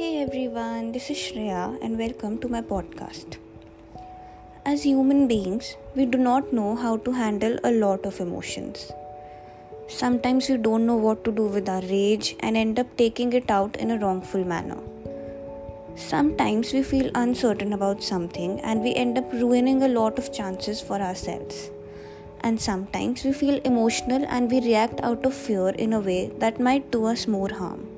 everyone, this is Shreya, and welcome to my podcast. As human beings, we do not know how to handle a lot of emotions. Sometimes we don't know what to do with our rage and end up taking it out in a wrongful manner. Sometimes we feel uncertain about something and we end up ruining a lot of chances for ourselves. And sometimes we feel emotional and we react out of fear in a way that might do us more harm.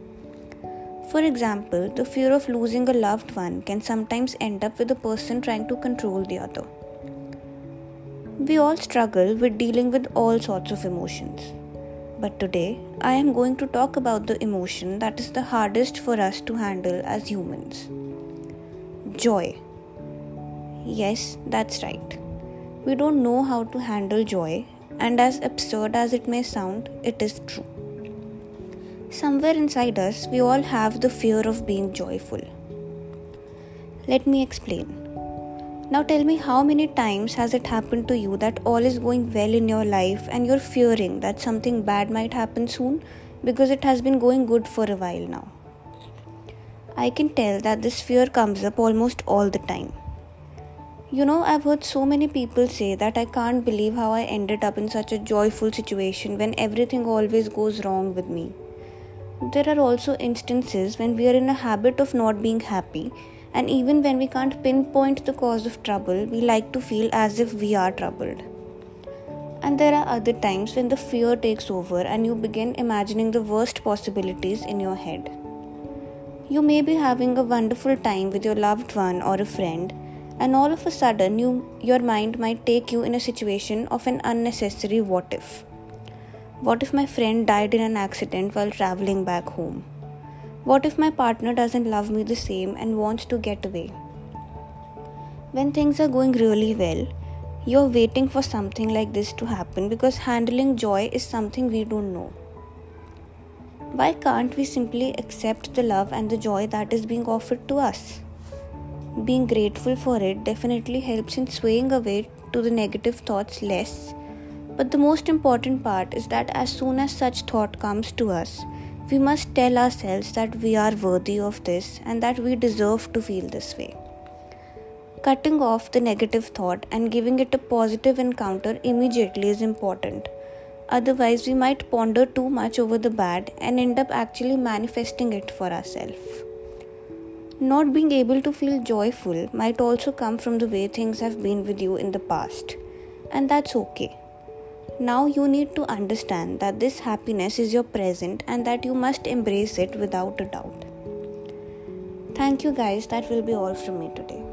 For example, the fear of losing a loved one can sometimes end up with a person trying to control the other. We all struggle with dealing with all sorts of emotions. But today, I am going to talk about the emotion that is the hardest for us to handle as humans joy. Yes, that's right. We don't know how to handle joy, and as absurd as it may sound, it is true. Somewhere inside us, we all have the fear of being joyful. Let me explain. Now tell me how many times has it happened to you that all is going well in your life and you're fearing that something bad might happen soon because it has been going good for a while now? I can tell that this fear comes up almost all the time. You know, I've heard so many people say that I can't believe how I ended up in such a joyful situation when everything always goes wrong with me. There are also instances when we are in a habit of not being happy, and even when we can't pinpoint the cause of trouble, we like to feel as if we are troubled. And there are other times when the fear takes over and you begin imagining the worst possibilities in your head. You may be having a wonderful time with your loved one or a friend, and all of a sudden, you, your mind might take you in a situation of an unnecessary what if. What if my friend died in an accident while traveling back home? What if my partner doesn't love me the same and wants to get away? When things are going really well, you're waiting for something like this to happen because handling joy is something we don't know. Why can't we simply accept the love and the joy that is being offered to us? Being grateful for it definitely helps in swaying away to the negative thoughts less but the most important part is that as soon as such thought comes to us, we must tell ourselves that we are worthy of this and that we deserve to feel this way. Cutting off the negative thought and giving it a positive encounter immediately is important. Otherwise, we might ponder too much over the bad and end up actually manifesting it for ourselves. Not being able to feel joyful might also come from the way things have been with you in the past, and that's okay. Now you need to understand that this happiness is your present and that you must embrace it without a doubt. Thank you, guys. That will be all from me today.